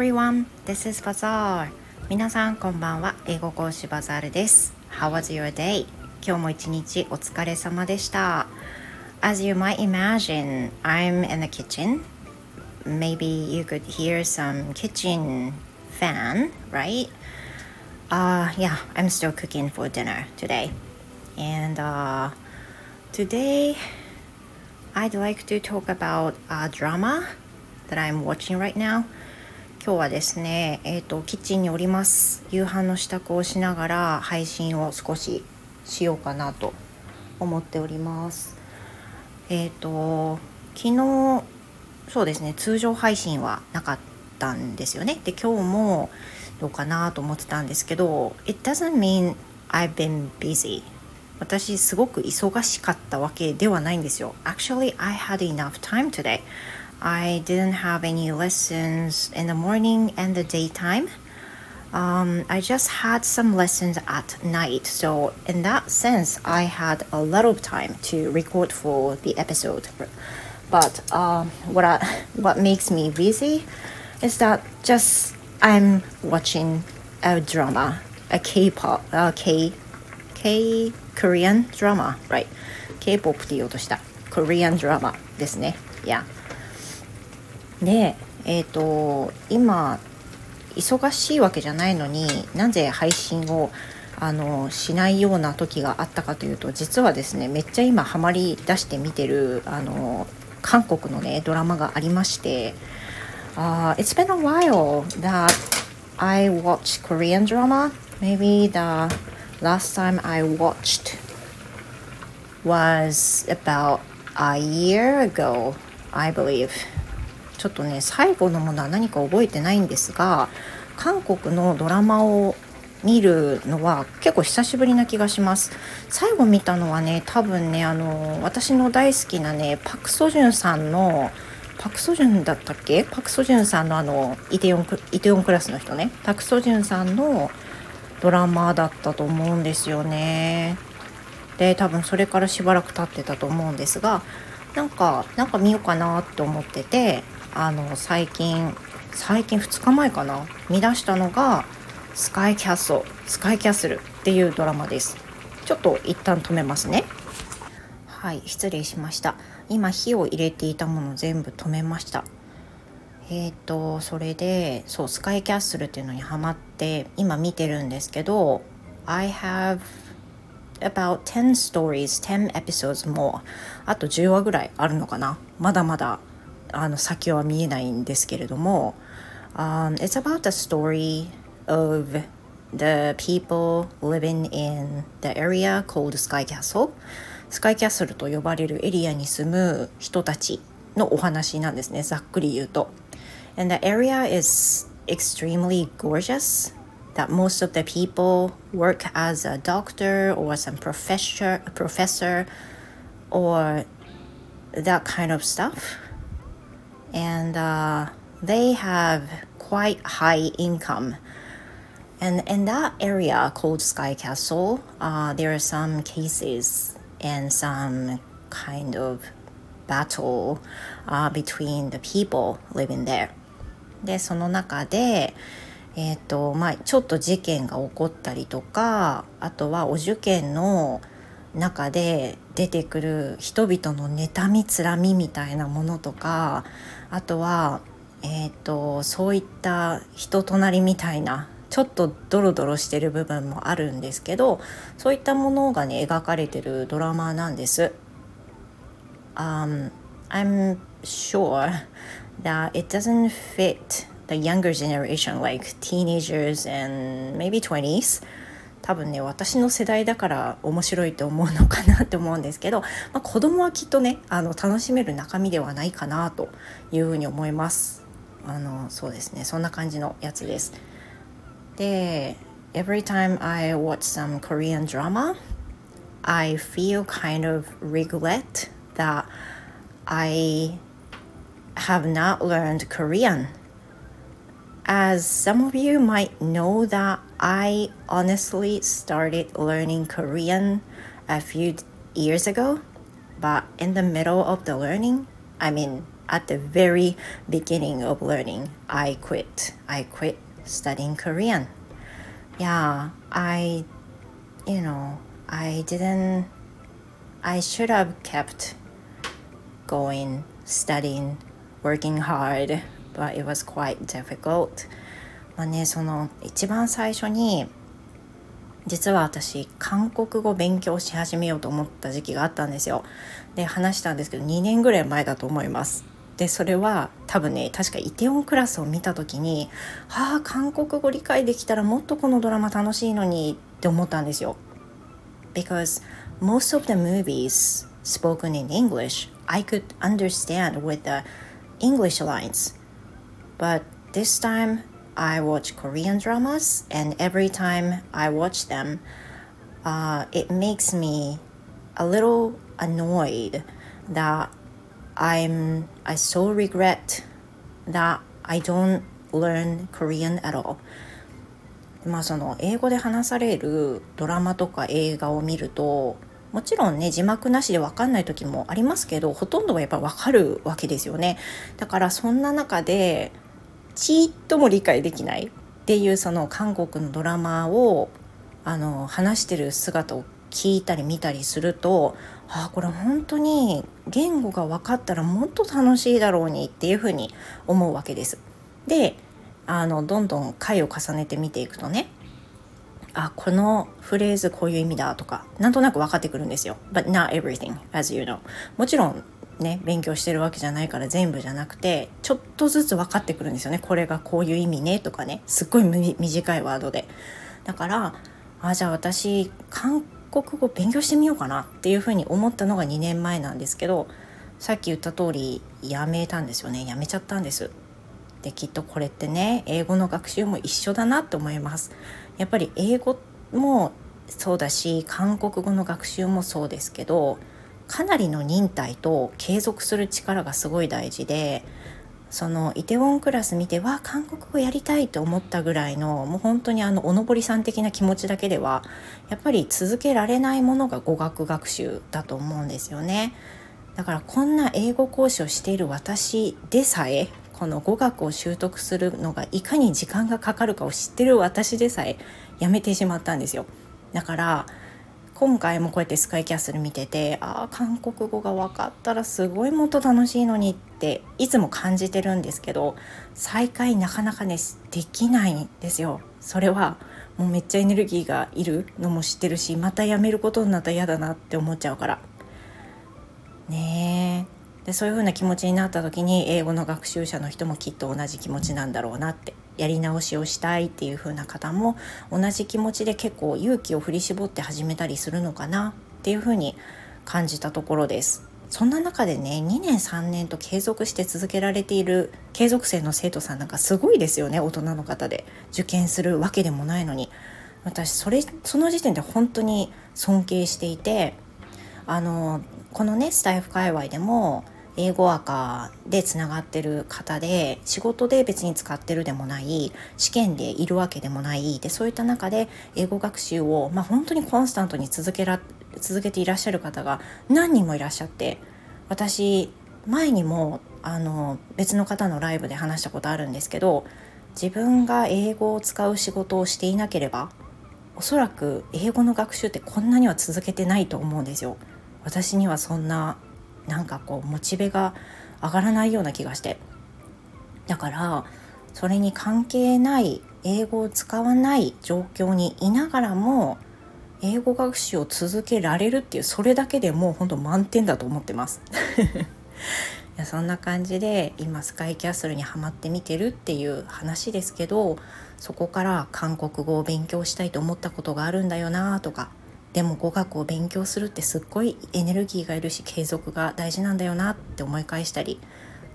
everyone, this is Bazaar. 皆さんこんばんは。英語講師バザールです。How was your day? 今日も一日お疲れ様でした。As you might imagine, I'm in the kitchen. Maybe you could hear some kitchen fan, right? Uh, yeah, I'm still cooking for dinner today. And uh, today, I'd like to talk about a drama that I'm watching right now. 今日はですね、えっ、ー、と、キッチンにおります。夕飯の支度をしながら配信を少ししようかなと思っております。えっ、ー、と、昨日、そうですね、通常配信はなかったんですよね。で、今日もどうかなと思ってたんですけど、It doesn't mean I've been busy. 私すごく忙しかったわけではないんですよ。Actually, I had enough time today. I didn't have any lessons in the morning and the daytime. Um, I just had some lessons at night, so in that sense, I had a lot of time to record for the episode. But um, what I, what makes me busy is that just I'm watching a drama, a K-pop, a K K Korean drama, right? K-pop って言おうとした Korean drama ですね。Yeah. で、えっ、ー、と、今、忙しいわけじゃないのになぜ配信をあのしないような時があったかというと実はですねめっちゃ今ハマり出して見てるあの韓国のねドラマがありまして、uh, It's been a while that I watched Korean drama maybe the last time I watched was about a year ago I believe ちょっとね最後のものは何か覚えてないんですが韓国のドラマを見るのは結構久しぶりな気がします。最後見たのはね多分ねあの私の大好きなねパク・ソジュンさんのパク・ソジュンだったっけ？パク・ソジュンさんのあのイテオンイテオンクラスの人ね。パク・ソジュンさんのドラマだったと思うんですよね。で多分それからしばらく経ってたと思うんですがなんかなんか見ようかなって思っててあの最近最近2日前かな？見出したのが「スカイキャッスル」「スカイキャッスル」っていうドラマです。ちょっと一旦止めますね。はい失礼しました。今火を入れていたもの全部止めました。えっ、ー、とそれでそうスカイキャッスルっていうのにハマって今見てるんですけど I have about 10 stories 10 episodes more あと10話ぐらいあるのかな？まだまだあの先は見えないんですけれども、um, It's about the story of the people living in the area called Sky Castle スカイキャッスルと呼ばれるエリアに住む人たちのお話なんですねざっくり言うと And the area is extremely gorgeous that most of the people work as a doctor or some professor professor or that kind of stuff and uh, they have quite high income. And in that area called Sky Castle, uh, there are some cases and some kind of battle uh, between the people living there. で、その中で、えっ、ー、と、まあ、ちょっと事件が起こったりとか、あとはお受験の 中で出てくる人々の妬みつらみみたいなものとかあとは、えーと、そういった人となりみたいなちょっとドロドロしてる部分もあるんですけどそういったものがね描かれてるドラマなんです。Um, I'm sure that it doesn't fit the younger generation like teenagers and maybe 20s 多分ね私の世代だから面白いと思うのかなって思うんですけど、まあ、子供はきっとねあの楽しめる中身ではないかなというふうに思いますあのそうですねそんな感じのやつですで Every time I watch some Korean drama I feel kind of regret that I have not learned Korean As some of you might know that I honestly started learning Korean a few years ago, but in the middle of the learning, I mean, at the very beginning of learning, I quit. I quit studying Korean. Yeah, I, you know, I didn't, I should have kept going, studying, working hard, but it was quite difficult. まあね、その一番最初に実は私韓国語勉強し始めようと思った時期があったんですよ。で話したんですけど2年ぐらい前だと思います。でそれは多分ね確かイテオンクラスを見た時に「はあ韓国語理解できたらもっとこのドラマ楽しいのに」って思ったんですよ。Because most of the movies spoken in English I could understand with the English lines. But this time I watch Korean dramas, and every time I watch them, uh, it makes me a little annoyed that I'm I so regret that I don't learn Korean at all. まあその英語で話されるドラマとか映画を見るともちろんね字幕なしで分かんない時もありますけどほとんどはやっぱり分かるわけですよねだからそんな中でちっとも理解できないっていうその韓国のドラマをあの話してる姿を聞いたり見たりするとあこれ本当に言語が分かったらもっと楽しいだろうにっていうふうに思うわけです。であのどんどん回を重ねて見ていくとねあこのフレーズこういう意味だとかなんとなく分かってくるんですよ。But not everything as you know もちろんね勉強してるわけじゃないから全部じゃなくてちょっとずつ分かってくるんですよね。これがこういう意味ねとかね。すっごい短いワードで。だからあじゃあ私韓国語勉強してみようかな。っていうふうに思ったのが2年前なんですけどさっき言った通りやめたんですよね。やめちゃったんです。できっとこれってね英語の学習も一緒だなと思います。やっぱり英語もそうだし韓国語の学習もそうですけどかなりの忍耐と継続する力がすごい大事でそのイテウォンクラス見てわ韓国語やりたいと思ったぐらいのもう本当にあのおのぼりさん的な気持ちだけではやっぱり続けられないものが語学学習だと思うんですよね。だからこんな英語講師をしている私でさえこの語学を習得するのがいかに時間がかかるかを知ってる私でさえやめてしまったんですよ。だから今回もこうやってスカイキャッスル見ててああ韓国語が分かったらすごいもっと楽しいのにっていつも感じてるんですけど再開なかなかねできないんですよ。それはもうめっちゃエネルギーがいるのも知ってるしまたやめることになったら嫌だなって思っちゃうから。ねえでそういう風な気持ちになった時に英語の学習者の人もきっと同じ気持ちなんだろうなってやり直しをしたいっていう風な方も同じ気持ちで結構勇気を振り絞って始めたりするのかなっていう風に感じたところです。そんな中でね2年3年と継続して続けられている継続生の生徒さんなんかすごいですよね大人の方で受験するわけでもないのに私それその時点で本当に尊敬していてあのこのねスタイフ界隈でも英語赤でつながってる方で仕事で別に使ってるでもない試験でいるわけでもないでそういった中で英語学習を、まあ、本当にコンスタントに続けら続けていらっしゃる方が何人もいらっしゃって私前にもあの別の方のライブで話したことあるんですけど自分が英語を使う仕事をしていなければおそらく英語の学習ってこんなには続けてないと思うんですよ。私にはそんななんかこうモチベが上がらないような気がして。だからそれに関係ない英語を使わない状況にいながらも英語学習を続けられるっていうそれだけでもうほんと満点だと思ってます。いやそんな感じで今スカイキャッスルにはまってみてるっていう話ですけどそこから韓国語を勉強したいと思ったことがあるんだよなとかでも語学を勉強するってすっごいエネルギーがいるし継続が大事なんだよなって思い返したり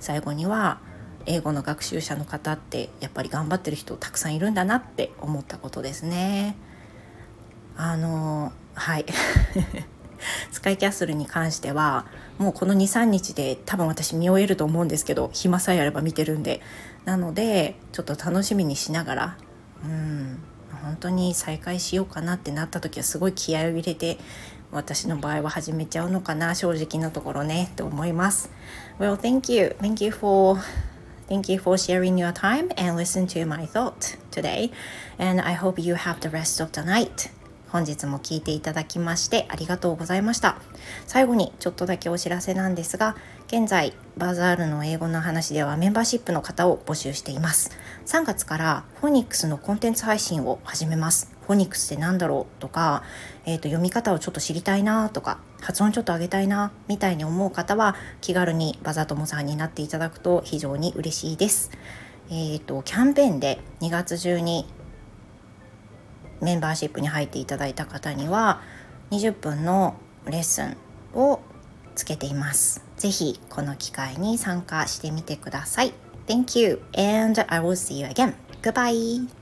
最後には英語の学習者の方ってやっぱり頑張ってる人たくさんいるんだなって思ったことですね。あのはい。スカイキャッスルに関してはもうこの23日で多分私見終えると思うんですけど暇さえあれば見てるんで。なのでちょっと楽しみにしながら。うん。本当に再開しようかなってなった時はすごい気合を入れて私の場合は始めちゃうのかな正直なところねと思います Well thank you thank you for Thank you for sharing your time and listen to my thought today and I hope you have the rest of the night 本日も聞いていただきましてありがとうございました。最後にちょっとだけお知らせなんですが現在バザールの英語の話ではメンバーシップの方を募集しています。3月からフォニックスのコンテンツ配信を始めます。フォニックスって何だろうとか、えーと、読み方をちょっと知りたいなとか発音ちょっと上げたいなみたいに思う方は気軽にバザトモさんになっていただくと非常に嬉しいです。えーと、とキャンペーンで2月中にメンバーシップに入っていただいた方には20分のレッスンをつけています。ぜひこの機会に参加してみてください。Thank you and I will see you again. Goodbye.